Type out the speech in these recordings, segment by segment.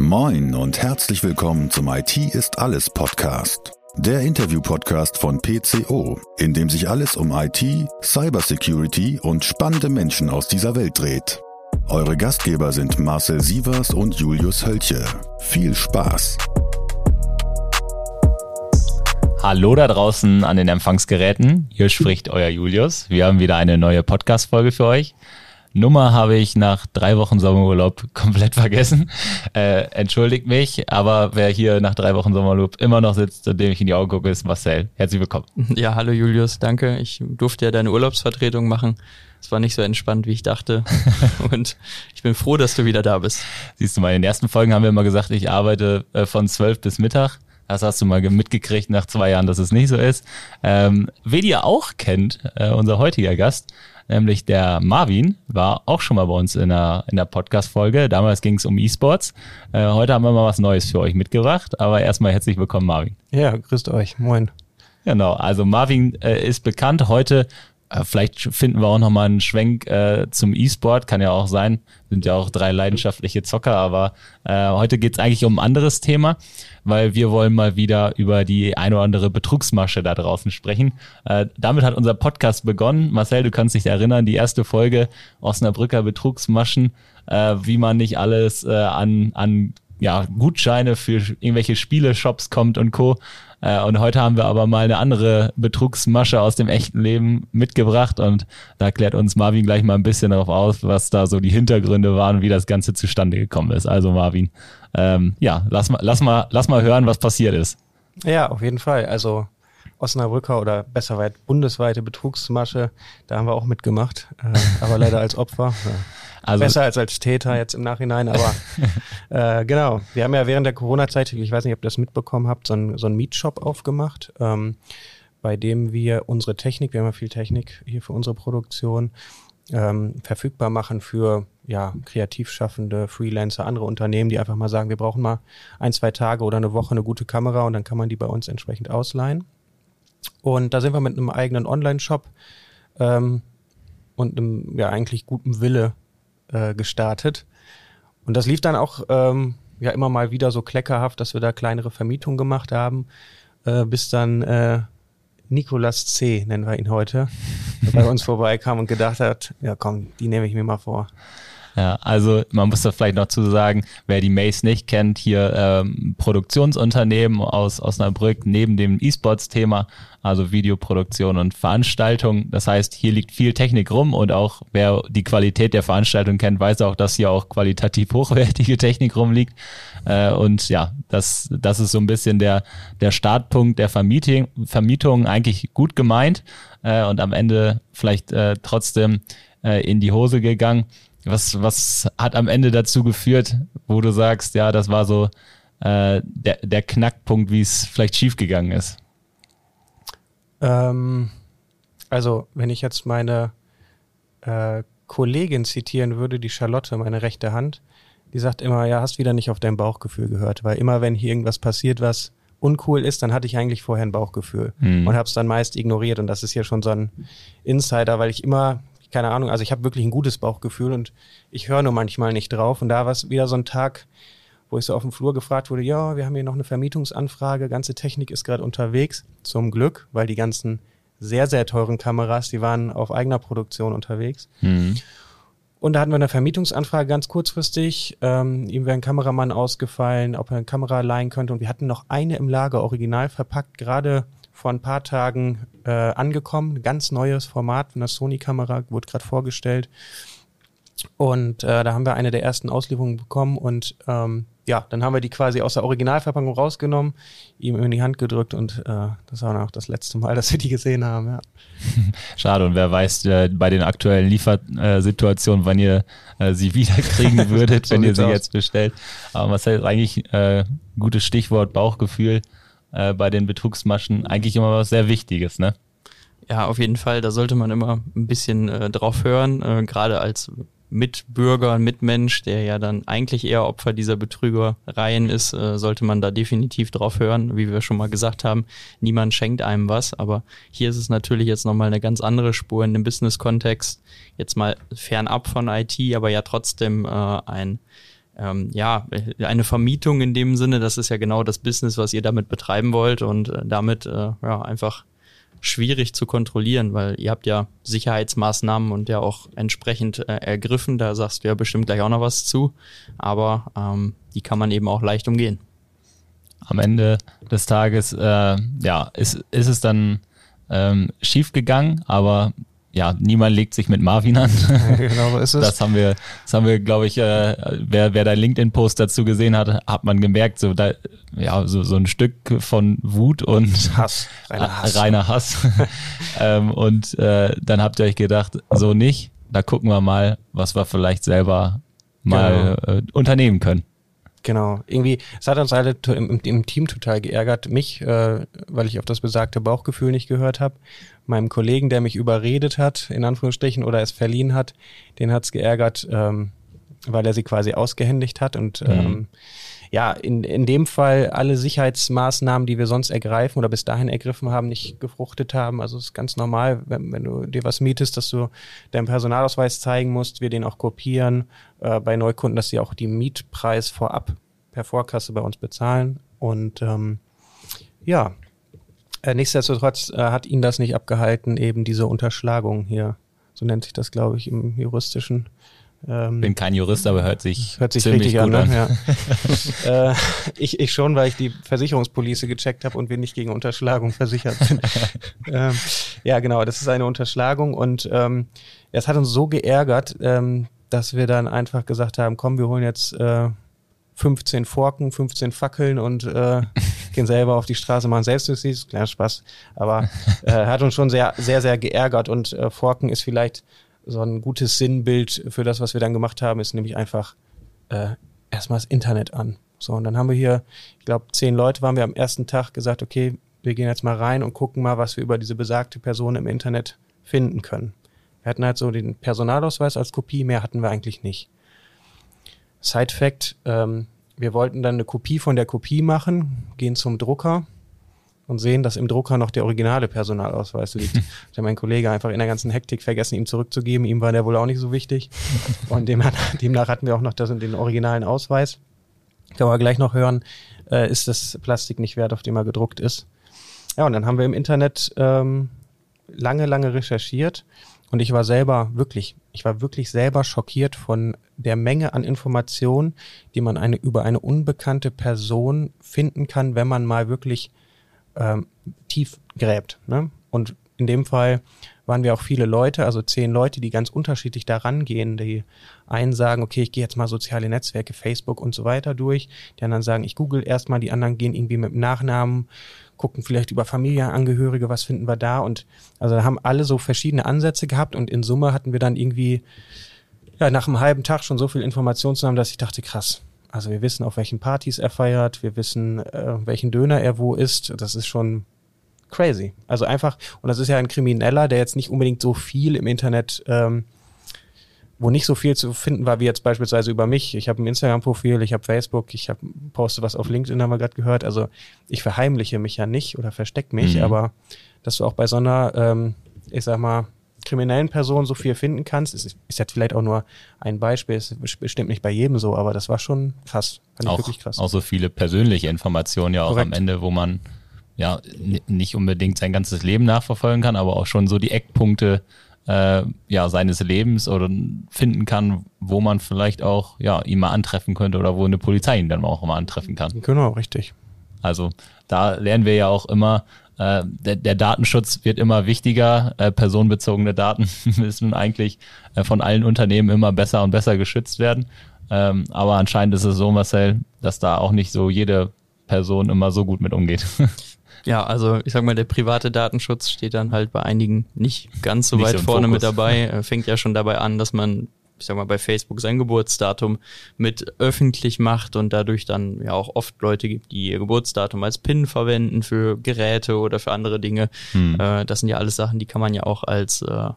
Moin und herzlich willkommen zum IT ist alles Podcast. Der Interview-Podcast von PCO, in dem sich alles um IT, Cybersecurity und spannende Menschen aus dieser Welt dreht. Eure Gastgeber sind Marcel Sievers und Julius Hölche. Viel Spaß! Hallo da draußen an den Empfangsgeräten. Hier spricht euer Julius. Wir haben wieder eine neue Podcast-Folge für euch. Nummer habe ich nach drei Wochen Sommerurlaub komplett vergessen. Äh, entschuldigt mich, aber wer hier nach drei Wochen Sommerurlaub immer noch sitzt und dem ich in die Augen gucke, ist Marcel. Herzlich willkommen. Ja, hallo Julius, danke. Ich durfte ja deine Urlaubsvertretung machen. Es war nicht so entspannt, wie ich dachte. und ich bin froh, dass du wieder da bist. Siehst du mal, in den ersten Folgen haben wir immer gesagt, ich arbeite äh, von zwölf bis Mittag. Das hast du mal mitgekriegt nach zwei Jahren, dass es nicht so ist. Ähm, wen ihr auch kennt, äh, unser heutiger Gast, nämlich der Marvin, war auch schon mal bei uns in der, in der Podcast-Folge. Damals ging es um E-Sports. Äh, heute haben wir mal was Neues für euch mitgebracht, aber erstmal herzlich willkommen, Marvin. Ja, grüßt euch. Moin. Genau, also Marvin äh, ist bekannt heute Vielleicht finden wir auch nochmal einen Schwenk äh, zum E-Sport, kann ja auch sein. Sind ja auch drei leidenschaftliche Zocker, aber äh, heute geht's eigentlich um ein anderes Thema, weil wir wollen mal wieder über die ein oder andere Betrugsmasche da draußen sprechen. Äh, damit hat unser Podcast begonnen. Marcel, du kannst dich erinnern, die erste Folge Osnabrücker Betrugsmaschen, äh, wie man nicht alles äh, an, an ja, Gutscheine für irgendwelche Spiele-Shops kommt und Co. Äh, und heute haben wir aber mal eine andere Betrugsmasche aus dem echten Leben mitgebracht und da klärt uns Marvin gleich mal ein bisschen darauf aus, was da so die Hintergründe waren wie das Ganze zustande gekommen ist. Also Marvin, ähm, ja, lass mal, lass mal, lass mal hören, was passiert ist. Ja, auf jeden Fall. Also Osnabrücker oder besser weit bundesweite Betrugsmasche, da haben wir auch mitgemacht, äh, aber leider als Opfer. Ja. Also, Besser als als Täter jetzt im Nachhinein, aber äh, genau. Wir haben ja während der Corona-Zeit, ich weiß nicht, ob ihr das mitbekommen habt, so einen so einen Meetshop aufgemacht, ähm, bei dem wir unsere Technik, wir haben ja viel Technik hier für unsere Produktion, ähm, verfügbar machen für ja, kreativ schaffende Freelancer, andere Unternehmen, die einfach mal sagen, wir brauchen mal ein, zwei Tage oder eine Woche eine gute Kamera und dann kann man die bei uns entsprechend ausleihen. Und da sind wir mit einem eigenen Online-Shop ähm, und einem ja eigentlich guten Wille äh, gestartet. Und das lief dann auch ähm, ja immer mal wieder so kleckerhaft, dass wir da kleinere Vermietungen gemacht haben, äh, bis dann äh, Nikolas C., nennen wir ihn heute, bei uns vorbeikam und gedacht hat, ja komm, die nehme ich mir mal vor. Ja, also man muss da vielleicht noch zu sagen, wer die Mace nicht kennt, hier ähm, Produktionsunternehmen aus Osnabrück neben dem E-Sports-Thema, also Videoproduktion und Veranstaltung. Das heißt, hier liegt viel Technik rum und auch wer die Qualität der Veranstaltung kennt, weiß auch, dass hier auch qualitativ hochwertige Technik rumliegt. Äh, und ja, das, das ist so ein bisschen der, der Startpunkt der Vermietung, Vermietung eigentlich gut gemeint äh, und am Ende vielleicht äh, trotzdem äh, in die Hose gegangen. Was, was hat am Ende dazu geführt, wo du sagst, ja, das war so äh, der, der Knackpunkt, wie es vielleicht schiefgegangen ist? Ähm, also, wenn ich jetzt meine äh, Kollegin zitieren würde, die Charlotte, meine rechte Hand, die sagt immer, ja, hast wieder nicht auf dein Bauchgefühl gehört, weil immer wenn hier irgendwas passiert, was uncool ist, dann hatte ich eigentlich vorher ein Bauchgefühl mhm. und habe es dann meist ignoriert und das ist hier schon so ein Insider, weil ich immer keine Ahnung, also ich habe wirklich ein gutes Bauchgefühl und ich höre nur manchmal nicht drauf. Und da war es wieder so ein Tag, wo ich so auf dem Flur gefragt wurde, ja, wir haben hier noch eine Vermietungsanfrage, ganze Technik ist gerade unterwegs. Zum Glück, weil die ganzen sehr, sehr teuren Kameras, die waren auf eigener Produktion unterwegs. Mhm. Und da hatten wir eine Vermietungsanfrage ganz kurzfristig. Ähm, ihm wäre ein Kameramann ausgefallen, ob er eine Kamera leihen könnte. Und wir hatten noch eine im Lager, original verpackt, gerade vor ein paar Tagen äh, angekommen. Ganz neues Format von der Sony-Kamera, wurde gerade vorgestellt. Und äh, da haben wir eine der ersten Auslieferungen bekommen und ähm, ja, dann haben wir die quasi aus der Originalverpackung rausgenommen, ihm in die Hand gedrückt und äh, das war dann auch das letzte Mal, dass wir die gesehen haben. Ja. Schade und wer weiß äh, bei den aktuellen Liefersituationen, wann ihr äh, sie wiederkriegen würdet, so wenn ihr sie aus. jetzt bestellt. Aber was heißt eigentlich äh, gutes Stichwort Bauchgefühl äh, bei den Betrugsmaschen eigentlich immer was sehr Wichtiges, ne? Ja, auf jeden Fall. Da sollte man immer ein bisschen äh, drauf hören, äh, gerade als Mitbürger, Mitmensch, der ja dann eigentlich eher Opfer dieser Betrügereien ist, äh, sollte man da definitiv drauf hören. Wie wir schon mal gesagt haben, niemand schenkt einem was, aber hier ist es natürlich jetzt nochmal eine ganz andere Spur in dem Business-Kontext. Jetzt mal fernab von IT, aber ja trotzdem äh, ein ähm, ja, eine Vermietung in dem Sinne, das ist ja genau das Business, was ihr damit betreiben wollt und äh, damit äh, ja, einfach schwierig zu kontrollieren, weil ihr habt ja Sicherheitsmaßnahmen und ja auch entsprechend äh, ergriffen. Da sagst du ja bestimmt gleich auch noch was zu, aber ähm, die kann man eben auch leicht umgehen. Am Ende des Tages, äh, ja, ist, ist es dann ähm, schief gegangen, aber ja, niemand legt sich mit Marvin an. genau so ist es. Das haben wir, das haben wir, glaube ich, äh, wer, wer dein LinkedIn-Post dazu gesehen hat, hat man gemerkt, so da, ja, so, so ein Stück von Wut und Hass, reiner Hass. Reiner Hass. ähm, und äh, dann habt ihr euch gedacht, so nicht, da gucken wir mal, was wir vielleicht selber mal genau. äh, unternehmen können. Genau, irgendwie, es hat uns alle im, im Team total geärgert. Mich, äh, weil ich auf das besagte Bauchgefühl nicht gehört habe. Meinem Kollegen, der mich überredet hat, in Anführungsstrichen, oder es verliehen hat, den hat's geärgert, ähm, weil er sie quasi ausgehändigt hat. Und mhm. ähm, ja, in, in dem Fall alle Sicherheitsmaßnahmen, die wir sonst ergreifen oder bis dahin ergriffen haben, nicht gefruchtet haben. Also es ist ganz normal, wenn, wenn du dir was mietest, dass du deinen Personalausweis zeigen musst, wir den auch kopieren. Äh, bei Neukunden, dass sie auch die Mietpreis vorab per Vorkasse bei uns bezahlen. Und ähm, ja, äh, nichtsdestotrotz äh, hat ihn das nicht abgehalten, eben diese Unterschlagung hier, so nennt sich das, glaube ich, im juristischen, ähm, Bin kein Jurist, aber hört sich, hört sich richtig an. Ne? Ja. äh, ich, ich schon, weil ich die Versicherungspolice gecheckt habe und wir nicht gegen Unterschlagung versichert sind. ähm, ja, genau, das ist eine Unterschlagung und ähm, es hat uns so geärgert, ähm, dass wir dann einfach gesagt haben, komm, wir holen jetzt äh, 15 Forken, 15 Fackeln und äh, gehen selber auf die Straße, machen Selbstjustiz, kleiner Spaß. Aber äh, hat uns schon sehr, sehr, sehr geärgert und äh, Forken ist vielleicht so ein gutes Sinnbild für das, was wir dann gemacht haben, ist nämlich einfach äh, erstmal das Internet an. So, und dann haben wir hier, ich glaube, zehn Leute waren wir am ersten Tag gesagt, okay, wir gehen jetzt mal rein und gucken mal, was wir über diese besagte Person im Internet finden können. Wir hatten halt so den Personalausweis als Kopie, mehr hatten wir eigentlich nicht. Side Fact, ähm, wir wollten dann eine Kopie von der Kopie machen, gehen zum Drucker, und sehen, dass im Drucker noch der originale Personalausweis liegt. Hat mein Kollege einfach in der ganzen Hektik vergessen, ihm zurückzugeben. Ihm war der wohl auch nicht so wichtig. Und demnach, demnach hatten wir auch noch das, den originalen Ausweis. Kann man gleich noch hören, äh, ist das Plastik nicht wert, auf dem er gedruckt ist. Ja, und dann haben wir im Internet ähm, lange, lange recherchiert. Und ich war selber wirklich, ich war wirklich selber schockiert von der Menge an Informationen, die man eine, über eine unbekannte Person finden kann, wenn man mal wirklich ähm, tief gräbt. Ne? Und in dem Fall waren wir auch viele Leute, also zehn Leute, die ganz unterschiedlich daran gehen. Die einen sagen, okay, ich gehe jetzt mal soziale Netzwerke, Facebook und so weiter durch. Die anderen sagen, ich google erstmal, die anderen gehen irgendwie mit dem Nachnamen, gucken vielleicht über Familienangehörige, was finden wir da. Und also da haben alle so verschiedene Ansätze gehabt und in Summe hatten wir dann irgendwie ja, nach einem halben Tag schon so viel Information zusammen, dass ich dachte, krass, also wir wissen, auf welchen Partys er feiert, wir wissen, äh, welchen Döner er wo isst. Das ist schon crazy. Also einfach, und das ist ja ein Krimineller, der jetzt nicht unbedingt so viel im Internet, ähm, wo nicht so viel zu finden war, wie jetzt beispielsweise über mich. Ich habe ein Instagram-Profil, ich habe Facebook, ich habe poste was auf LinkedIn, haben wir gerade gehört. Also ich verheimliche mich ja nicht oder verstecke mich, mhm. aber dass du auch bei so einer, ähm, ich sag mal, kriminellen Person so viel finden kannst. Ist, ist jetzt vielleicht auch nur ein Beispiel, ist bestimmt nicht bei jedem so, aber das war schon krass. Fand auch, wirklich krass. Auch so viele persönliche Informationen ja auch Korrekt. am Ende, wo man ja nicht unbedingt sein ganzes Leben nachverfolgen kann, aber auch schon so die Eckpunkte äh, ja seines Lebens oder finden kann, wo man vielleicht auch ja ihn mal antreffen könnte oder wo eine Polizei ihn dann auch mal antreffen kann. Genau, richtig. Also da lernen wir ja auch immer, der, der, Datenschutz wird immer wichtiger. Äh, personenbezogene Daten müssen eigentlich äh, von allen Unternehmen immer besser und besser geschützt werden. Ähm, aber anscheinend ist es so, Marcel, dass da auch nicht so jede Person immer so gut mit umgeht. Ja, also ich sag mal, der private Datenschutz steht dann halt bei einigen nicht ganz so nicht weit so vorne Fokus. mit dabei. Fängt ja schon dabei an, dass man ich sag mal, bei Facebook sein Geburtsdatum mit öffentlich macht und dadurch dann ja auch oft Leute gibt, die ihr Geburtsdatum als PIN verwenden für Geräte oder für andere Dinge. Hm. Äh, das sind ja alles Sachen, die kann man ja auch als äh,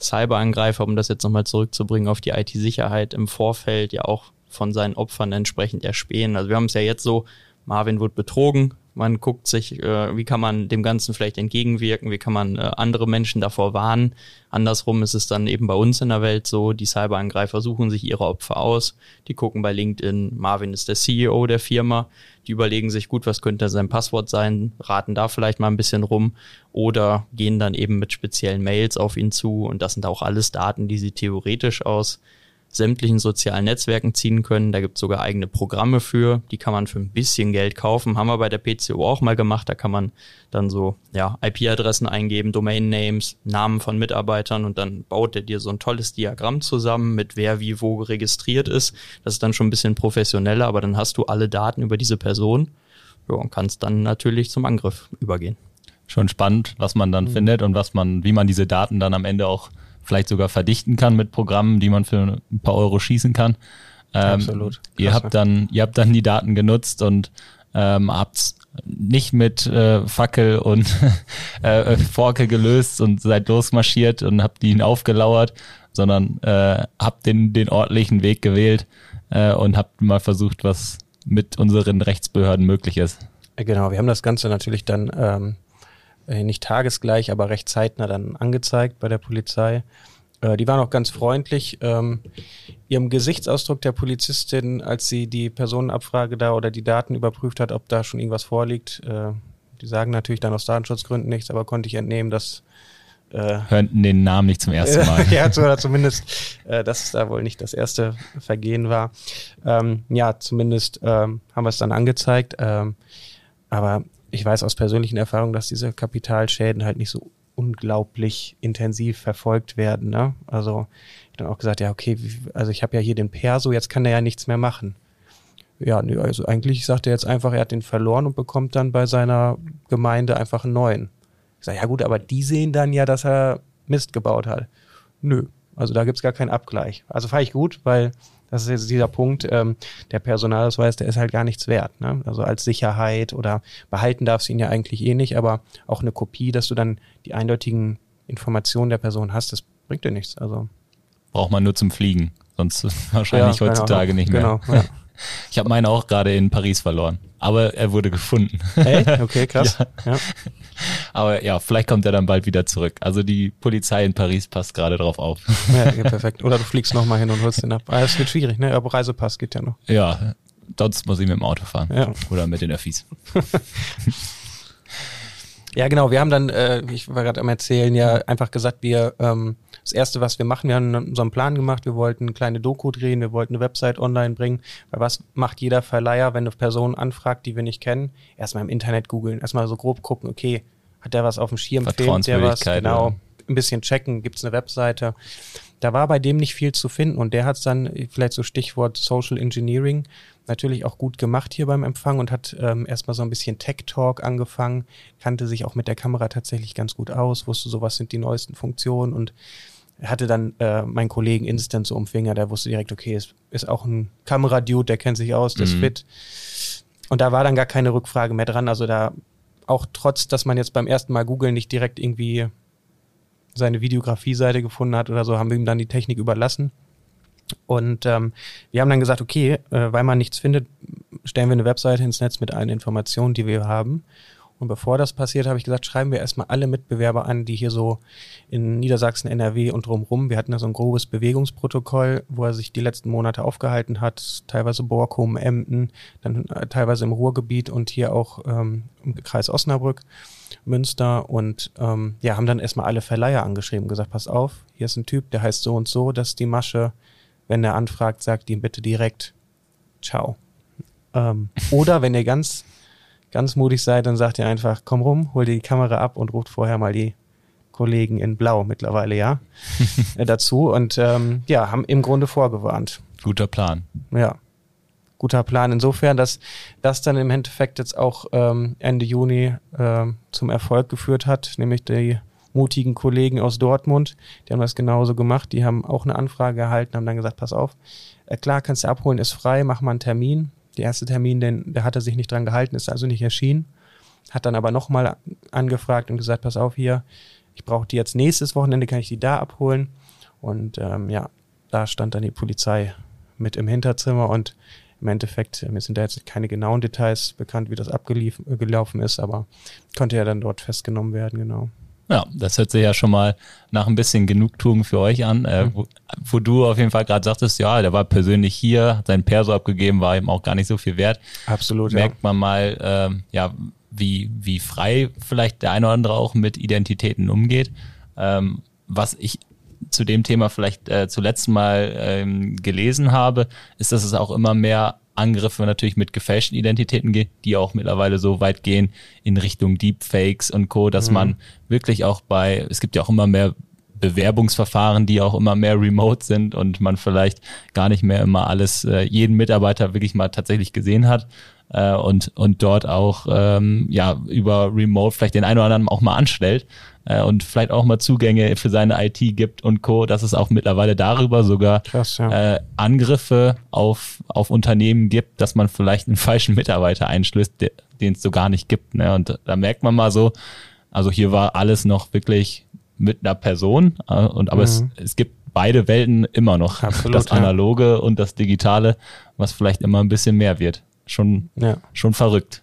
Cyberangreifer, um das jetzt nochmal zurückzubringen auf die IT-Sicherheit im Vorfeld ja auch von seinen Opfern entsprechend erspähen. Also wir haben es ja jetzt so, Marvin wurde betrogen, Man guckt sich, äh, wie kann man dem Ganzen vielleicht entgegenwirken, wie kann man äh, andere Menschen davor warnen. Andersrum ist es dann eben bei uns in der Welt so, die Cyberangreifer suchen sich ihre Opfer aus, die gucken bei LinkedIn, Marvin ist der CEO der Firma, die überlegen sich, gut, was könnte sein Passwort sein, raten da vielleicht mal ein bisschen rum oder gehen dann eben mit speziellen Mails auf ihn zu. Und das sind auch alles Daten, die sie theoretisch aus sämtlichen sozialen Netzwerken ziehen können. Da gibt es sogar eigene Programme für, die kann man für ein bisschen Geld kaufen. Haben wir bei der PCO auch mal gemacht. Da kann man dann so ja, IP-Adressen eingeben, Domain-Names, Namen von Mitarbeitern und dann baut er dir so ein tolles Diagramm zusammen mit wer wie wo registriert ist. Das ist dann schon ein bisschen professioneller, aber dann hast du alle Daten über diese Person ja, und kannst dann natürlich zum Angriff übergehen. Schon spannend, was man dann mhm. findet und was man, wie man diese Daten dann am Ende auch vielleicht sogar verdichten kann mit Programmen, die man für ein paar Euro schießen kann. Ähm, Absolut. Ihr habt dann, ihr habt dann die Daten genutzt und ähm, habt nicht mit äh, Fackel und äh, Forke gelöst und seid losmarschiert und habt ihn aufgelauert, sondern äh, habt den, den ordentlichen Weg gewählt äh, und habt mal versucht, was mit unseren Rechtsbehörden möglich ist. Genau, wir haben das Ganze natürlich dann ähm, äh, nicht tagesgleich, aber recht zeitnah dann angezeigt bei der Polizei. Äh, die waren auch ganz freundlich. Ähm, ihrem Gesichtsausdruck der Polizistin, als sie die Personenabfrage da oder die Daten überprüft hat, ob da schon irgendwas vorliegt, äh, die sagen natürlich dann aus Datenschutzgründen nichts, aber konnte ich entnehmen, dass äh, Hörten den Namen nicht zum ersten Mal. ja, oder zumindest, äh, dass es da wohl nicht das erste Vergehen war. Ähm, ja, zumindest ähm, haben wir es dann angezeigt. Ähm, aber ich weiß aus persönlichen Erfahrungen, dass diese Kapitalschäden halt nicht so unglaublich intensiv verfolgt werden. Ne? Also ich dann auch gesagt, ja, okay, also ich habe ja hier den Perso, jetzt kann er ja nichts mehr machen. Ja, nee, also eigentlich sagt er jetzt einfach, er hat den verloren und bekommt dann bei seiner Gemeinde einfach einen neuen. Ich sage, ja gut, aber die sehen dann ja, dass er Mist gebaut hat. Nö, also da gibt's gar keinen Abgleich. Also fahre ich gut, weil das ist jetzt dieser Punkt, ähm, der Personalausweis, der ist halt gar nichts wert. Ne? Also als Sicherheit oder behalten darfst du ihn ja eigentlich eh nicht, aber auch eine Kopie, dass du dann die eindeutigen Informationen der Person hast, das bringt dir nichts. Also Braucht man nur zum Fliegen, sonst wahrscheinlich ja, heutzutage genau, nicht mehr. Genau, ja. Ich habe meinen auch gerade in Paris verloren, aber er wurde gefunden. Echt? Okay, krass. ja. ja. Aber ja, vielleicht kommt er dann bald wieder zurück. Also die Polizei in Paris passt gerade drauf auf. Ja, ja perfekt. Oder du fliegst nochmal hin und holst den ab. Ah, es wird schwierig, ne? Aber Reisepass geht ja noch. Ja, sonst muss ich mit dem Auto fahren. Ja. Oder mit den Öffis. Ja, genau. Wir haben dann, äh, ich war gerade am Erzählen, ja einfach gesagt, wir ähm, das erste, was wir machen, wir haben so einen Plan gemacht. Wir wollten eine kleine Doku drehen, wir wollten eine Website online bringen. Weil was macht jeder Verleiher, wenn eine Person anfragt, die wir nicht kennen? Erstmal im Internet googeln, erstmal so grob gucken, okay, hat der was auf dem Schirm, filmt der was, genau, ein bisschen checken, gibt's eine Webseite. Da war bei dem nicht viel zu finden und der hat's dann, vielleicht so Stichwort Social Engineering, natürlich auch gut gemacht hier beim Empfang und hat ähm, erstmal so ein bisschen Tech-Talk angefangen, kannte sich auch mit der Kamera tatsächlich ganz gut aus, wusste so, was sind die neuesten Funktionen und hatte dann äh, meinen Kollegen instant so um Finger, der wusste direkt, okay, ist, ist auch ein Kameradude, der kennt sich aus, der ist mhm. fit. Und da war dann gar keine Rückfrage mehr dran. Also da auch trotz, dass man jetzt beim ersten Mal googeln nicht direkt irgendwie seine Videografie-Seite gefunden hat oder so, haben wir ihm dann die Technik überlassen. Und ähm, wir haben dann gesagt, okay, äh, weil man nichts findet, stellen wir eine Webseite ins Netz mit allen Informationen, die wir haben. Und bevor das passiert, habe ich gesagt, schreiben wir erstmal alle Mitbewerber an, die hier so in Niedersachsen, NRW und drumrum. Wir hatten da so ein grobes Bewegungsprotokoll, wo er sich die letzten Monate aufgehalten hat, teilweise Borkum, Emden, dann äh, teilweise im Ruhrgebiet und hier auch ähm, im Kreis Osnabrück, Münster. Und ähm, ja, haben dann erstmal alle Verleiher angeschrieben, gesagt, pass auf, hier ist ein Typ, der heißt so und so, das ist die Masche. Wenn er anfragt, sagt ihm bitte direkt, ciao. Ähm, oder wenn ihr ganz ganz mutig seid, dann sagt ihr einfach, komm rum, hol dir die Kamera ab und ruft vorher mal die Kollegen in Blau mittlerweile, ja, äh, dazu und ähm, ja, haben im Grunde vorgewarnt. Guter Plan. Ja, guter Plan. Insofern, dass das dann im Endeffekt jetzt auch ähm, Ende Juni äh, zum Erfolg geführt hat, nämlich die mutigen Kollegen aus Dortmund, die haben das genauso gemacht, die haben auch eine Anfrage erhalten, haben dann gesagt, pass auf, äh, klar, kannst du abholen, ist frei, mach mal einen Termin, der erste Termin, den, der hat er sich nicht dran gehalten, ist also nicht erschienen. Hat dann aber nochmal angefragt und gesagt, pass auf hier, ich brauche die jetzt nächstes Wochenende, kann ich die da abholen? Und ähm, ja, da stand dann die Polizei mit im Hinterzimmer und im Endeffekt, mir sind da jetzt keine genauen Details bekannt, wie das abgelaufen ist, aber konnte ja dann dort festgenommen werden, genau. Ja, das hört sich ja schon mal nach ein bisschen Genugtuung für euch an, äh, mhm. wo, wo, du auf jeden Fall gerade sagtest, ja, der war persönlich hier, hat seinen Perso abgegeben, war ihm auch gar nicht so viel wert. Absolut. Merkt ja. man mal, ähm, ja, wie, wie frei vielleicht der eine oder andere auch mit Identitäten umgeht. Ähm, was ich zu dem Thema vielleicht äh, zuletzt mal ähm, gelesen habe, ist, dass es auch immer mehr Angriffe natürlich mit gefälschten Identitäten gibt, die auch mittlerweile so weit gehen in Richtung Deepfakes und Co., dass mhm. man wirklich auch bei, es gibt ja auch immer mehr Bewerbungsverfahren, die auch immer mehr remote sind und man vielleicht gar nicht mehr immer alles, äh, jeden Mitarbeiter wirklich mal tatsächlich gesehen hat äh, und, und dort auch ähm, ja über Remote vielleicht den einen oder anderen auch mal anstellt äh, und vielleicht auch mal Zugänge für seine IT gibt und Co., dass es auch mittlerweile darüber sogar Krass, ja. äh, Angriffe auf, auf Unternehmen gibt, dass man vielleicht einen falschen Mitarbeiter einschlüsst, den es so gar nicht gibt. Ne? Und da merkt man mal so, also hier war alles noch wirklich mit einer Person äh, und aber mhm. es, es gibt beide Welten immer noch. Absolut, das Analoge ja. und das Digitale, was vielleicht immer ein bisschen mehr wird. Schon, ja. schon verrückt.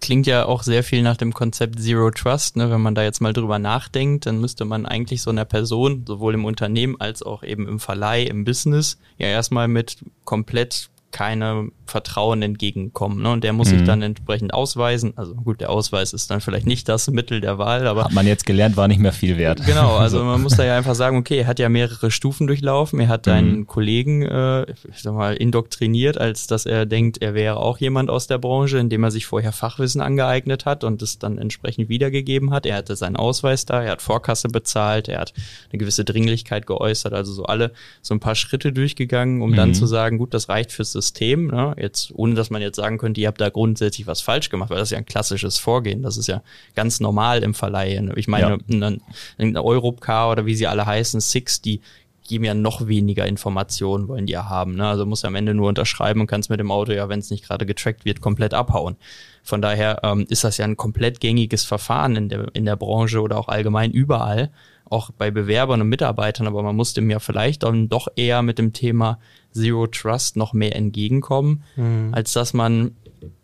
Klingt ja auch sehr viel nach dem Konzept Zero Trust. Ne? Wenn man da jetzt mal drüber nachdenkt, dann müsste man eigentlich so einer Person, sowohl im Unternehmen als auch eben im Verleih, im Business, ja erstmal mit komplett keine Vertrauen entgegenkommen. Ne? Und der muss mhm. sich dann entsprechend ausweisen. Also gut, der Ausweis ist dann vielleicht nicht das Mittel der Wahl, aber. Hat man jetzt gelernt, war nicht mehr viel wert. Genau, also man muss da ja einfach sagen, okay, er hat ja mehrere Stufen durchlaufen. Er hat mhm. einen Kollegen, äh, ich sag mal, indoktriniert, als dass er denkt, er wäre auch jemand aus der Branche, indem er sich vorher Fachwissen angeeignet hat und es dann entsprechend wiedergegeben hat. Er hatte seinen Ausweis da, er hat Vorkasse bezahlt, er hat eine gewisse Dringlichkeit geäußert, also so alle so ein paar Schritte durchgegangen, um mhm. dann zu sagen, gut, das reicht fürs System. Ne? Jetzt, ohne dass man jetzt sagen könnte, ihr habt da grundsätzlich was falsch gemacht, weil das ist ja ein klassisches Vorgehen. Das ist ja ganz normal im Verleih. Ich meine, ja. ein, ein Europcar oder wie sie alle heißen, Six, die geben ja noch weniger Informationen, wollen die ja haben. Ne? Also muss am Ende nur unterschreiben und kannst mit dem Auto ja, wenn es nicht gerade getrackt wird, komplett abhauen. Von daher ähm, ist das ja ein komplett gängiges Verfahren in der, in der Branche oder auch allgemein überall, auch bei Bewerbern und Mitarbeitern, aber man muss dem ja vielleicht dann doch eher mit dem Thema Zero Trust noch mehr entgegenkommen, mhm. als dass man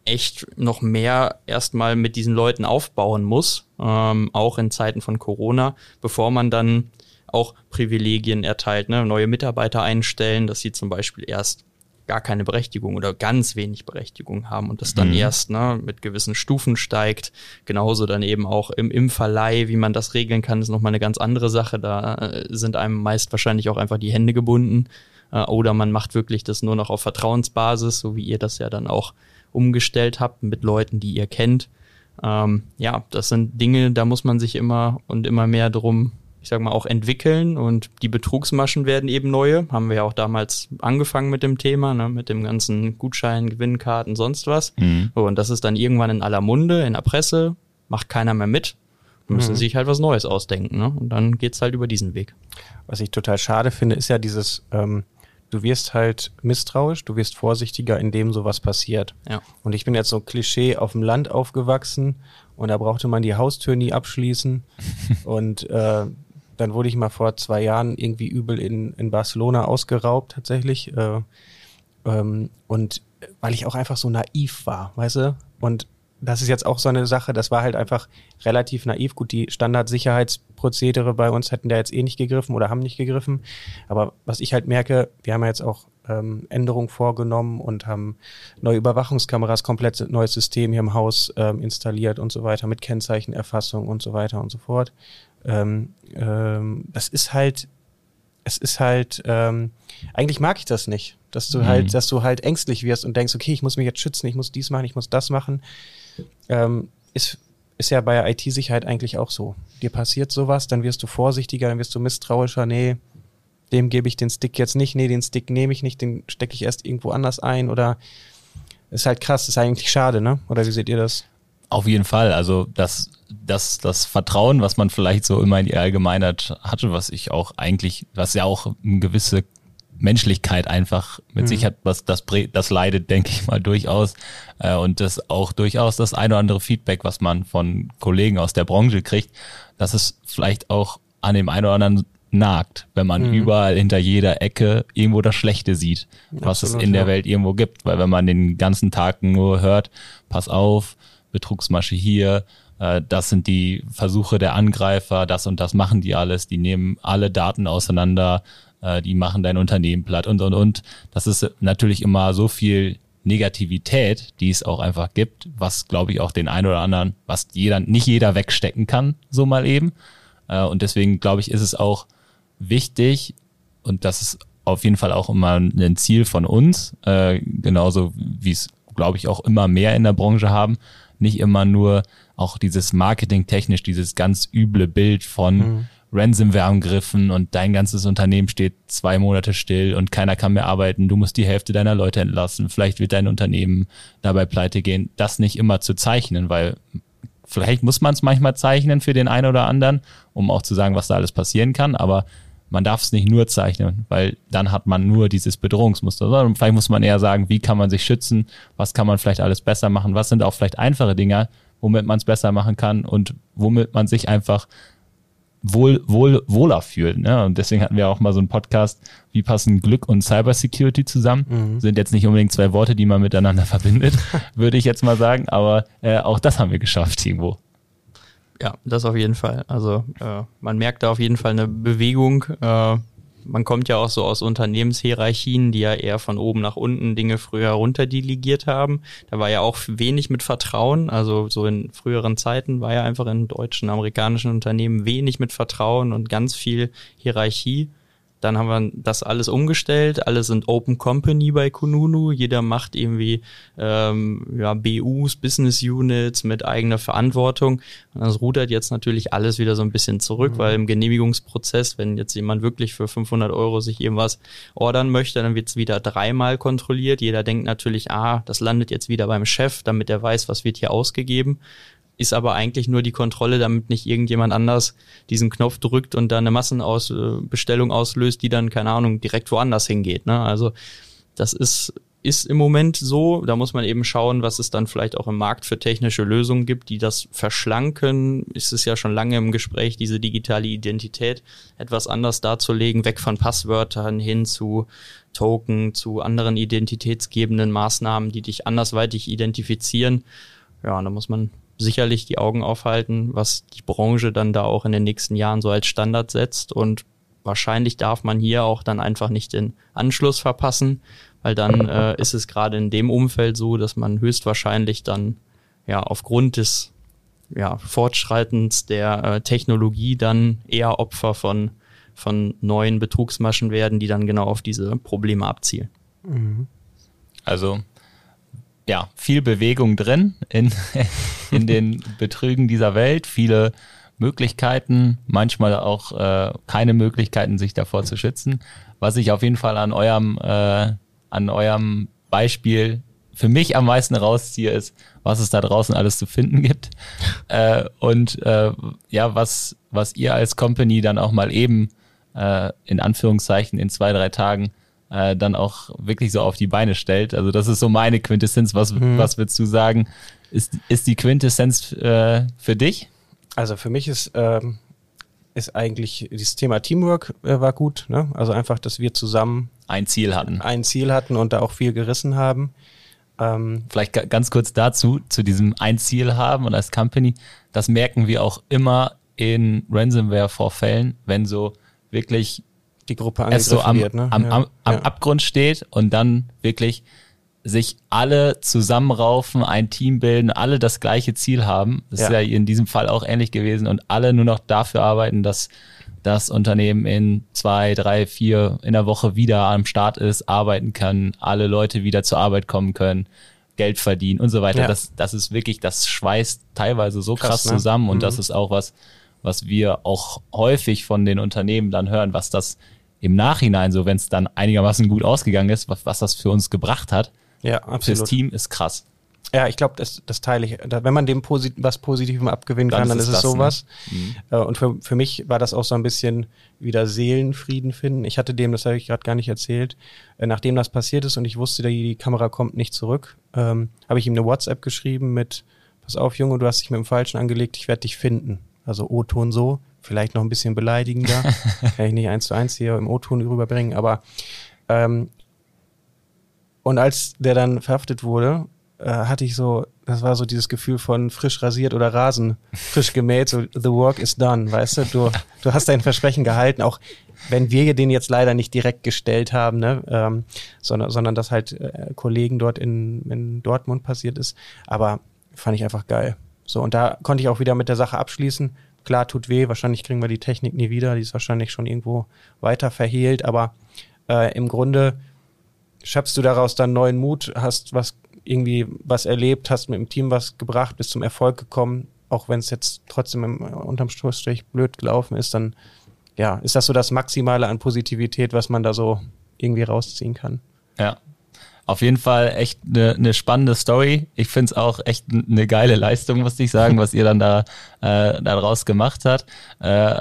echt noch mehr erstmal mit diesen Leuten aufbauen muss, ähm, auch in Zeiten von Corona, bevor man dann auch Privilegien erteilt, ne? neue Mitarbeiter einstellen, dass sie zum Beispiel erst gar keine Berechtigung oder ganz wenig Berechtigung haben und das dann mhm. erst ne, mit gewissen Stufen steigt. Genauso dann eben auch im, im Verleih, wie man das regeln kann, ist nochmal eine ganz andere Sache. Da äh, sind einem meist wahrscheinlich auch einfach die Hände gebunden. Äh, oder man macht wirklich das nur noch auf Vertrauensbasis, so wie ihr das ja dann auch umgestellt habt mit Leuten, die ihr kennt. Ähm, ja, das sind Dinge, da muss man sich immer und immer mehr drum, ich sag mal, auch entwickeln und die Betrugsmaschen werden eben neue. Haben wir ja auch damals angefangen mit dem Thema, ne, mit dem ganzen Gutschein, Gewinnkarten, sonst was. Mhm. Und das ist dann irgendwann in aller Munde, in der Presse, macht keiner mehr mit. Müssen mhm. sich halt was Neues ausdenken, ne? Und dann geht's halt über diesen Weg. Was ich total schade finde, ist ja dieses, ähm, du wirst halt misstrauisch, du wirst vorsichtiger, indem sowas passiert. Ja. Und ich bin jetzt so Klischee auf dem Land aufgewachsen und da brauchte man die Haustür nie abschließen. und äh, dann wurde ich mal vor zwei Jahren irgendwie übel in, in Barcelona ausgeraubt, tatsächlich. Äh, ähm, und weil ich auch einfach so naiv war, weißt du? Und das ist jetzt auch so eine Sache, das war halt einfach relativ naiv. Gut, die Standardsicherheitsprozedere bei uns hätten da jetzt eh nicht gegriffen oder haben nicht gegriffen. Aber was ich halt merke, wir haben ja jetzt auch ähm, Änderungen vorgenommen und haben neue Überwachungskameras, komplett neues System hier im Haus ähm, installiert und so weiter, mit Kennzeichenerfassung und so weiter und so fort. Ähm, ähm, das ist halt, es ist halt, ähm, eigentlich mag ich das nicht, dass du mhm. halt, dass du halt ängstlich wirst und denkst, okay, ich muss mich jetzt schützen, ich muss dies machen, ich muss das machen ähm, ist, ist ja bei IT-Sicherheit eigentlich auch so. Dir passiert sowas, dann wirst du vorsichtiger, dann wirst du misstrauischer, nee, dem gebe ich den Stick jetzt nicht, nee, den Stick nehme ich nicht, den stecke ich erst irgendwo anders ein oder ist halt krass, ist eigentlich schade, ne? Oder wie seht ihr das? Auf jeden Fall. Also das, das, das Vertrauen, was man vielleicht so immer in die Allgemeinheit hatte, was ich auch eigentlich, was ja auch eine gewisse Menschlichkeit einfach mit mhm. Sicherheit, was das, das leidet, denke ich mal, durchaus. Äh, und das auch durchaus das eine oder andere Feedback, was man von Kollegen aus der Branche kriegt, dass es vielleicht auch an dem einen oder anderen nagt, wenn man mhm. überall hinter jeder Ecke irgendwo das Schlechte sieht, was Absolut, es in der ja. Welt irgendwo gibt. Weil wenn man den ganzen Tag nur hört, pass auf, Betrugsmasche hier, das sind die Versuche der Angreifer, das und das machen die alles, die nehmen alle Daten auseinander, äh, die machen dein Unternehmen platt und und und. Das ist natürlich immer so viel Negativität, die es auch einfach gibt, was glaube ich auch den einen oder anderen, was jeder, nicht jeder wegstecken kann, so mal eben. Äh, und deswegen glaube ich, ist es auch wichtig und das ist auf jeden Fall auch immer ein Ziel von uns, äh, genauso wie es, glaube ich, auch immer mehr in der Branche haben, nicht immer nur auch dieses marketingtechnisch, dieses ganz üble Bild von mhm. Ransomware-Angriffen und dein ganzes Unternehmen steht zwei Monate still und keiner kann mehr arbeiten, du musst die Hälfte deiner Leute entlassen, vielleicht wird dein Unternehmen dabei pleite gehen, das nicht immer zu zeichnen, weil vielleicht muss man es manchmal zeichnen für den einen oder anderen, um auch zu sagen, was da alles passieren kann, aber man darf es nicht nur zeichnen, weil dann hat man nur dieses Bedrohungsmuster, sondern vielleicht muss man eher sagen, wie kann man sich schützen, was kann man vielleicht alles besser machen, was sind auch vielleicht einfache Dinge, womit man es besser machen kann und womit man sich einfach wohl, wohl, wohler fühlen. Ne? Und deswegen hatten wir auch mal so einen Podcast, wie passen Glück und Cybersecurity zusammen. Mhm. Sind jetzt nicht unbedingt zwei Worte, die man miteinander verbindet, würde ich jetzt mal sagen, aber äh, auch das haben wir geschafft irgendwo. Ja, das auf jeden Fall. Also äh, man merkt da auf jeden Fall eine Bewegung. Äh, man kommt ja auch so aus Unternehmenshierarchien, die ja eher von oben nach unten Dinge früher runterdelegiert haben. Da war ja auch wenig mit Vertrauen. Also so in früheren Zeiten war ja einfach in deutschen, amerikanischen Unternehmen wenig mit Vertrauen und ganz viel Hierarchie. Dann haben wir das alles umgestellt. Alle sind Open Company bei Kununu. Jeder macht irgendwie ähm, ja, BUs, Business Units mit eigener Verantwortung. Und das rudert jetzt natürlich alles wieder so ein bisschen zurück, mhm. weil im Genehmigungsprozess, wenn jetzt jemand wirklich für 500 Euro sich irgendwas ordern möchte, dann wird es wieder dreimal kontrolliert. Jeder denkt natürlich, ah, das landet jetzt wieder beim Chef, damit er weiß, was wird hier ausgegeben ist aber eigentlich nur die Kontrolle, damit nicht irgendjemand anders diesen Knopf drückt und da eine Massenbestellung äh, auslöst, die dann, keine Ahnung, direkt woanders hingeht. Ne? Also das ist, ist im Moment so. Da muss man eben schauen, was es dann vielleicht auch im Markt für technische Lösungen gibt, die das verschlanken. Ist es ja schon lange im Gespräch, diese digitale Identität etwas anders darzulegen, weg von Passwörtern hin zu Token, zu anderen identitätsgebenden Maßnahmen, die dich andersweitig identifizieren. Ja, da muss man sicherlich die Augen aufhalten, was die Branche dann da auch in den nächsten Jahren so als Standard setzt. Und wahrscheinlich darf man hier auch dann einfach nicht den Anschluss verpassen, weil dann äh, ist es gerade in dem Umfeld so, dass man höchstwahrscheinlich dann ja aufgrund des ja, Fortschreitens der äh, Technologie dann eher Opfer von, von neuen Betrugsmaschen werden, die dann genau auf diese Probleme abzielen. Mhm. Also ja, viel Bewegung drin in, in den Betrügen dieser Welt, viele Möglichkeiten, manchmal auch äh, keine Möglichkeiten, sich davor zu schützen. Was ich auf jeden Fall an eurem, äh, an eurem Beispiel für mich am meisten rausziehe, ist, was es da draußen alles zu finden gibt. Äh, und äh, ja, was, was ihr als Company dann auch mal eben äh, in Anführungszeichen in zwei, drei Tagen äh, dann auch wirklich so auf die Beine stellt. Also das ist so meine Quintessenz. Was, mhm. was würdest du sagen? Ist, ist die Quintessenz äh, für dich? Also für mich ist, ähm, ist eigentlich das Thema Teamwork äh, war gut. Ne? Also einfach, dass wir zusammen ein Ziel hatten. Ein Ziel hatten und da auch viel gerissen haben. Ähm, Vielleicht ganz kurz dazu, zu diesem ein Ziel haben und als Company, das merken wir auch immer in Ransomware-Vorfällen, wenn so wirklich die Gruppe angegriffen so am, wird, ne? am, am, am ja. Abgrund steht und dann wirklich sich alle zusammenraufen, ein Team bilden, alle das gleiche Ziel haben. Das ja. ist ja in diesem Fall auch ähnlich gewesen und alle nur noch dafür arbeiten, dass das Unternehmen in zwei, drei, vier in der Woche wieder am Start ist, arbeiten kann, alle Leute wieder zur Arbeit kommen können, Geld verdienen und so weiter. Ja. Das, das ist wirklich, das schweißt teilweise so krass, krass ne? zusammen und mhm. das ist auch was, was wir auch häufig von den Unternehmen dann hören, was das im Nachhinein, so wenn es dann einigermaßen gut ausgegangen ist, was, was das für uns gebracht hat, ja, absolut. fürs Team ist krass. Ja, ich glaube, das, das teile ich. Wenn man dem Posit was Positivem abgewinnen kann, dann, dann ist es, es sowas. Ne? Mhm. Äh, und für, für mich war das auch so ein bisschen wieder Seelenfrieden finden. Ich hatte dem, das habe ich gerade gar nicht erzählt, äh, nachdem das passiert ist und ich wusste, die, die Kamera kommt nicht zurück, ähm, habe ich ihm eine WhatsApp geschrieben mit, pass auf, Junge, du hast dich mit dem Falschen angelegt, ich werde dich finden. Also O-Ton so, vielleicht noch ein bisschen beleidigender. Kann ich nicht eins zu eins hier im O-Ton rüberbringen, aber ähm, und als der dann verhaftet wurde, äh, hatte ich so, das war so dieses Gefühl von frisch rasiert oder Rasen frisch gemäht, so the work is done, weißt du, du, du hast dein Versprechen gehalten, auch wenn wir den jetzt leider nicht direkt gestellt haben, ne, ähm, sondern, sondern das halt äh, Kollegen dort in, in Dortmund passiert ist, aber fand ich einfach geil. So, und da konnte ich auch wieder mit der Sache abschließen. Klar, tut weh, wahrscheinlich kriegen wir die Technik nie wieder, die ist wahrscheinlich schon irgendwo weiter verhehlt, aber äh, im Grunde schöpfst du daraus dann neuen Mut, hast was irgendwie was erlebt, hast mit dem Team was gebracht, bist zum Erfolg gekommen, auch wenn es jetzt trotzdem im, unterm Strich blöd gelaufen ist, dann ja, ist das so das Maximale an Positivität, was man da so irgendwie rausziehen kann. Ja. Auf jeden Fall echt eine ne spannende Story. Ich finde es auch echt eine geile Leistung, muss ich sagen, was ihr dann da äh, daraus gemacht habt. Äh,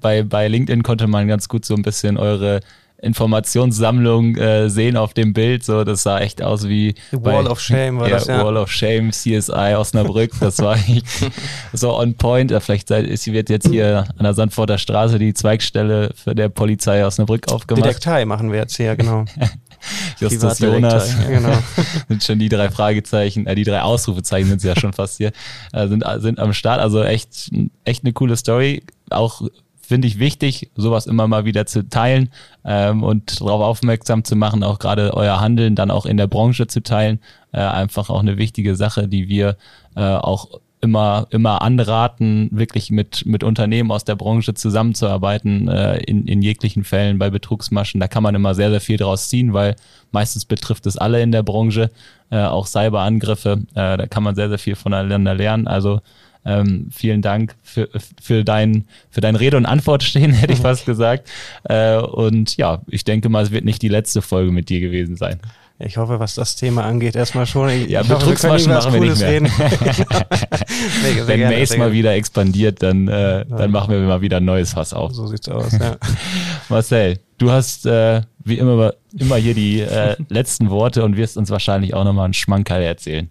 bei, bei LinkedIn konnte man ganz gut so ein bisschen eure Informationssammlung äh, sehen auf dem Bild. So, das sah echt aus wie The Wall bei, of Shame war ja, das, ja. Wall of Shame, CSI Osnabrück. Das war so on point. Vielleicht wird jetzt hier an der Sandforter Straße die Zweigstelle für der Polizei Osnabrück aufgemacht. Detektei machen wir jetzt hier, genau. Justus Jonas. Genau. sind schon die drei Fragezeichen, äh, die drei Ausrufezeichen sind ja schon fast hier, äh, sind, sind am Start. Also echt, echt eine coole Story. Auch finde ich wichtig, sowas immer mal wieder zu teilen ähm, und darauf aufmerksam zu machen, auch gerade euer Handeln dann auch in der Branche zu teilen. Äh, einfach auch eine wichtige Sache, die wir äh, auch immer immer anraten, wirklich mit mit Unternehmen aus der Branche zusammenzuarbeiten äh, in in jeglichen Fällen bei Betrugsmaschen. Da kann man immer sehr sehr viel draus ziehen, weil meistens betrifft es alle in der Branche, äh, auch Cyberangriffe. Äh, da kann man sehr sehr viel voneinander lernen. Also ähm, vielen Dank für, für, dein, für dein Rede und Antwort stehen, hätte ich fast gesagt. Äh, und ja, ich denke mal, es wird nicht die letzte Folge mit dir gewesen sein. Ich hoffe, was das Thema angeht, erstmal schon. Ich ja, Betrugsmaschen machen wir nicht mehr. Wenn gerne, Mace mal wieder expandiert, dann, äh, dann machen wir mal wieder ein neues Fass auf. So sieht's aus, ja. Marcel, du hast äh, wie immer, immer hier die äh, letzten Worte und wirst uns wahrscheinlich auch nochmal einen Schmankerl erzählen.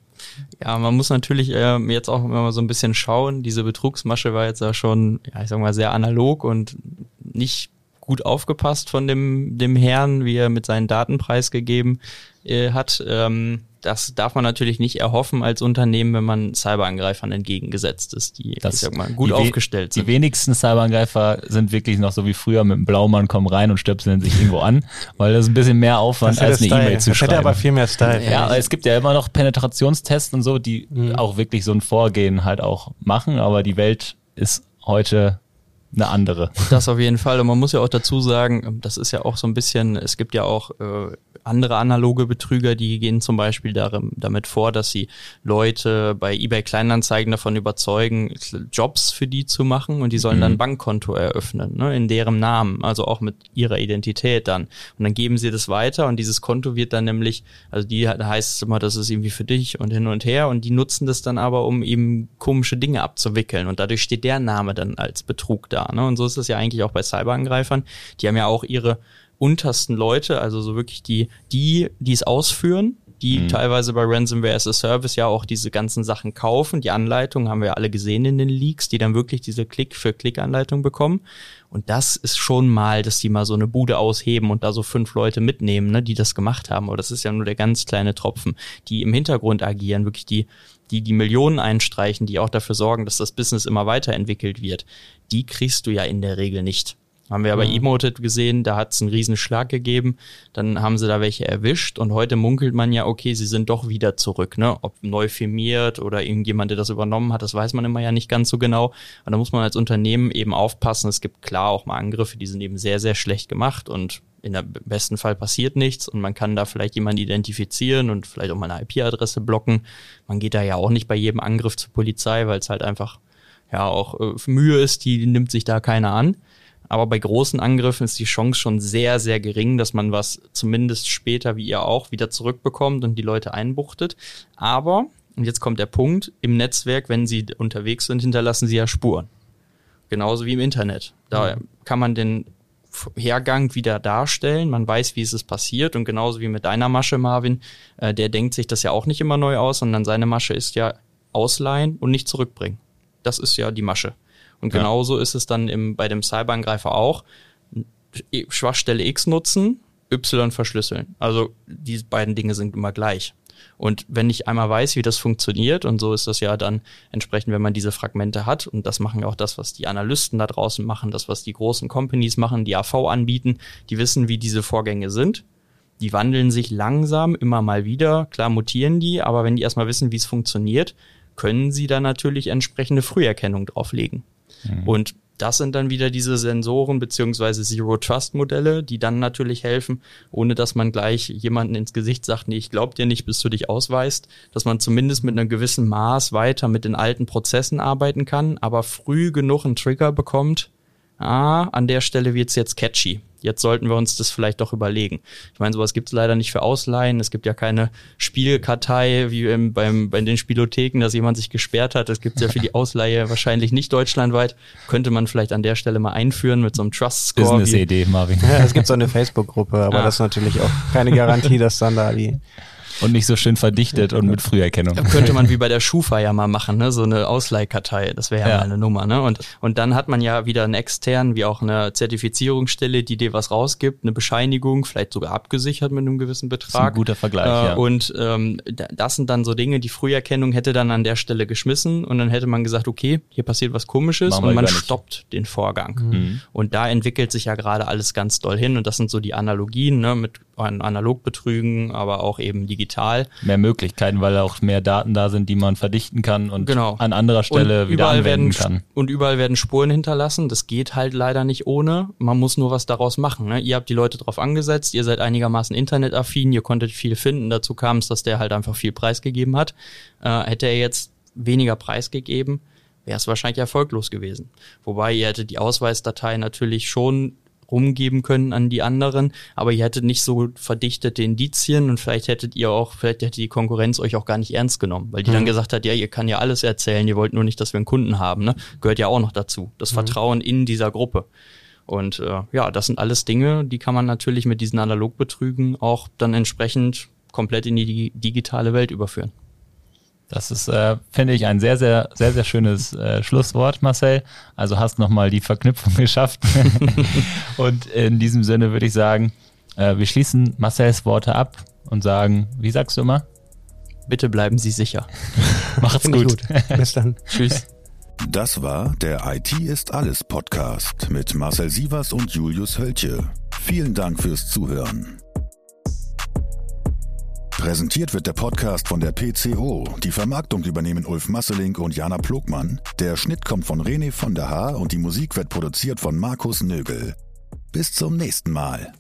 Ja, man muss natürlich äh, jetzt auch immer so ein bisschen schauen. Diese Betrugsmasche war jetzt ja schon, ja, ich sag mal, sehr analog und nicht gut aufgepasst von dem, dem Herrn, wie er mit seinen Daten preisgegeben äh, hat. Ähm, das darf man natürlich nicht erhoffen als Unternehmen, wenn man Cyberangreifern entgegengesetzt ist, die das, ich sag mal, gut aufgestellt sind. Die wenigsten Cyberangreifer sind wirklich noch so wie früher mit dem Blaumann kommen rein und stöpseln sich irgendwo an, weil das ist ein bisschen mehr Aufwand als eine E-Mail zu das schreiben. Das hätte aber viel mehr Style. Ja, aber es gibt ja immer noch Penetrationstests und so, die mhm. auch wirklich so ein Vorgehen halt auch machen, aber die Welt ist heute eine andere. Das auf jeden Fall. Und man muss ja auch dazu sagen, das ist ja auch so ein bisschen, es gibt ja auch äh, andere analoge Betrüger, die gehen zum Beispiel darin, damit vor, dass sie Leute bei eBay Kleinanzeigen davon überzeugen, Jobs für die zu machen und die sollen mhm. dann ein Bankkonto eröffnen, ne, in deren Namen, also auch mit ihrer Identität dann. Und dann geben sie das weiter und dieses Konto wird dann nämlich, also die da heißt es immer, das ist irgendwie für dich und hin und her und die nutzen das dann aber, um eben komische Dinge abzuwickeln und dadurch steht der Name dann als Betrug da. Ne? Und so ist es ja eigentlich auch bei Cyberangreifern. Die haben ja auch ihre untersten Leute, also so wirklich die, die, die es ausführen, die mhm. teilweise bei Ransomware as a Service ja auch diese ganzen Sachen kaufen. Die Anleitungen haben wir ja alle gesehen in den Leaks, die dann wirklich diese Klick-für-Klick-Anleitung bekommen. Und das ist schon mal, dass die mal so eine Bude ausheben und da so fünf Leute mitnehmen, ne, die das gemacht haben. Aber das ist ja nur der ganz kleine Tropfen, die im Hintergrund agieren, wirklich die, die die Millionen einstreichen, die auch dafür sorgen, dass das Business immer weiterentwickelt wird. Die kriegst du ja in der Regel nicht. Haben wir aber mhm. Emoted gesehen, da hat es einen riesen Schlag gegeben. Dann haben sie da welche erwischt und heute munkelt man ja, okay, sie sind doch wieder zurück. Ne? Ob neu firmiert oder irgendjemand, der das übernommen hat, das weiß man immer ja nicht ganz so genau. Und da muss man als Unternehmen eben aufpassen. Es gibt klar auch mal Angriffe, die sind eben sehr, sehr schlecht gemacht und in der besten Fall passiert nichts und man kann da vielleicht jemanden identifizieren und vielleicht auch mal eine IP-Adresse blocken. Man geht da ja auch nicht bei jedem Angriff zur Polizei, weil es halt einfach ja auch äh, Mühe ist, die nimmt sich da keiner an. Aber bei großen Angriffen ist die Chance schon sehr, sehr gering, dass man was zumindest später, wie ihr auch, wieder zurückbekommt und die Leute einbuchtet. Aber, und jetzt kommt der Punkt, im Netzwerk, wenn sie unterwegs sind, hinterlassen sie ja Spuren. Genauso wie im Internet. Da mhm. kann man den Hergang wieder darstellen. Man weiß, wie es ist passiert. Und genauso wie mit deiner Masche, Marvin, äh, der denkt sich das ja auch nicht immer neu aus, sondern seine Masche ist ja ausleihen und nicht zurückbringen. Das ist ja die Masche. Und ja. genauso ist es dann im, bei dem Cyberangreifer auch. Schwachstelle X nutzen, Y verschlüsseln. Also die beiden Dinge sind immer gleich. Und wenn ich einmal weiß, wie das funktioniert, und so ist das ja dann entsprechend, wenn man diese Fragmente hat, und das machen auch das, was die Analysten da draußen machen, das, was die großen Companies machen, die AV anbieten, die wissen, wie diese Vorgänge sind. Die wandeln sich langsam immer mal wieder. Klar mutieren die, aber wenn die erstmal wissen, wie es funktioniert, können sie da natürlich entsprechende Früherkennung drauflegen. Mhm. Und das sind dann wieder diese Sensoren beziehungsweise Zero-Trust-Modelle, die dann natürlich helfen, ohne dass man gleich jemanden ins Gesicht sagt, nee, ich glaub dir nicht, bis du dich ausweist, dass man zumindest mit einem gewissen Maß weiter mit den alten Prozessen arbeiten kann, aber früh genug einen Trigger bekommt, ah, an der Stelle wird's jetzt catchy jetzt sollten wir uns das vielleicht doch überlegen. Ich meine, sowas gibt es leider nicht für Ausleihen. Es gibt ja keine Spielkartei wie im, beim, bei den Spielotheken, dass jemand sich gesperrt hat. Es gibt ja für die Ausleihe wahrscheinlich nicht deutschlandweit. Könnte man vielleicht an der Stelle mal einführen mit so einem Trust Score. Business-Idee, Marvin. Ja, es gibt so eine Facebook-Gruppe, aber ah. das ist natürlich auch keine Garantie, dass dann da die und nicht so schön verdichtet und mit Früherkennung. Könnte man wie bei der Schufa ja mal machen, ne? so eine Ausleihkartei, das wäre ja, ja, mal eine Nummer. Ne? Und, und dann hat man ja wieder einen externen, wie auch eine Zertifizierungsstelle, die dir was rausgibt, eine Bescheinigung, vielleicht sogar abgesichert mit einem gewissen Betrag. Das ist ein guter Vergleich, äh, ja. Und ähm, das sind dann so Dinge, die Früherkennung hätte dann an der Stelle geschmissen und dann hätte man gesagt, okay, hier passiert was komisches Machen und man stoppt den Vorgang. Mhm. Und da entwickelt sich ja gerade alles ganz doll hin und das sind so die Analogien ne, mit Analogbetrügen, aber auch eben digital. Mehr Möglichkeiten, weil auch mehr Daten da sind, die man verdichten kann und genau. an anderer Stelle und wieder anwenden werden, kann. Und überall werden Spuren hinterlassen. Das geht halt leider nicht ohne. Man muss nur was daraus machen. Ne? Ihr habt die Leute drauf angesetzt, ihr seid einigermaßen internetaffin, ihr konntet viel finden. Dazu kam es, dass der halt einfach viel preisgegeben hat. Äh, hätte er jetzt weniger preisgegeben, wäre es wahrscheinlich erfolglos gewesen. Wobei ihr hättet die Ausweisdatei natürlich schon rumgeben können an die anderen, aber ihr hättet nicht so verdichtete Indizien und vielleicht hättet ihr auch, vielleicht hätte die Konkurrenz euch auch gar nicht ernst genommen, weil die mhm. dann gesagt hat, ja, ihr kann ja alles erzählen, ihr wollt nur nicht, dass wir einen Kunden haben, ne? Gehört ja auch noch dazu. Das mhm. Vertrauen in dieser Gruppe. Und äh, ja, das sind alles Dinge, die kann man natürlich mit diesen Analogbetrügen auch dann entsprechend komplett in die digitale Welt überführen. Das ist, äh, finde ich, ein sehr, sehr, sehr, sehr schönes äh, Schlusswort, Marcel. Also hast nochmal die Verknüpfung geschafft. und in diesem Sinne würde ich sagen, äh, wir schließen Marcels Worte ab und sagen, wie sagst du immer? Bitte bleiben Sie sicher. Macht's gut. gut. Bis dann. Tschüss. Das war der IT ist alles Podcast mit Marcel Sievers und Julius Hölche. Vielen Dank fürs Zuhören. Präsentiert wird der Podcast von der PCO. Die Vermarktung übernehmen Ulf Masseling und Jana Plogmann. Der Schnitt kommt von René von der Haar und die Musik wird produziert von Markus Nögel. Bis zum nächsten Mal.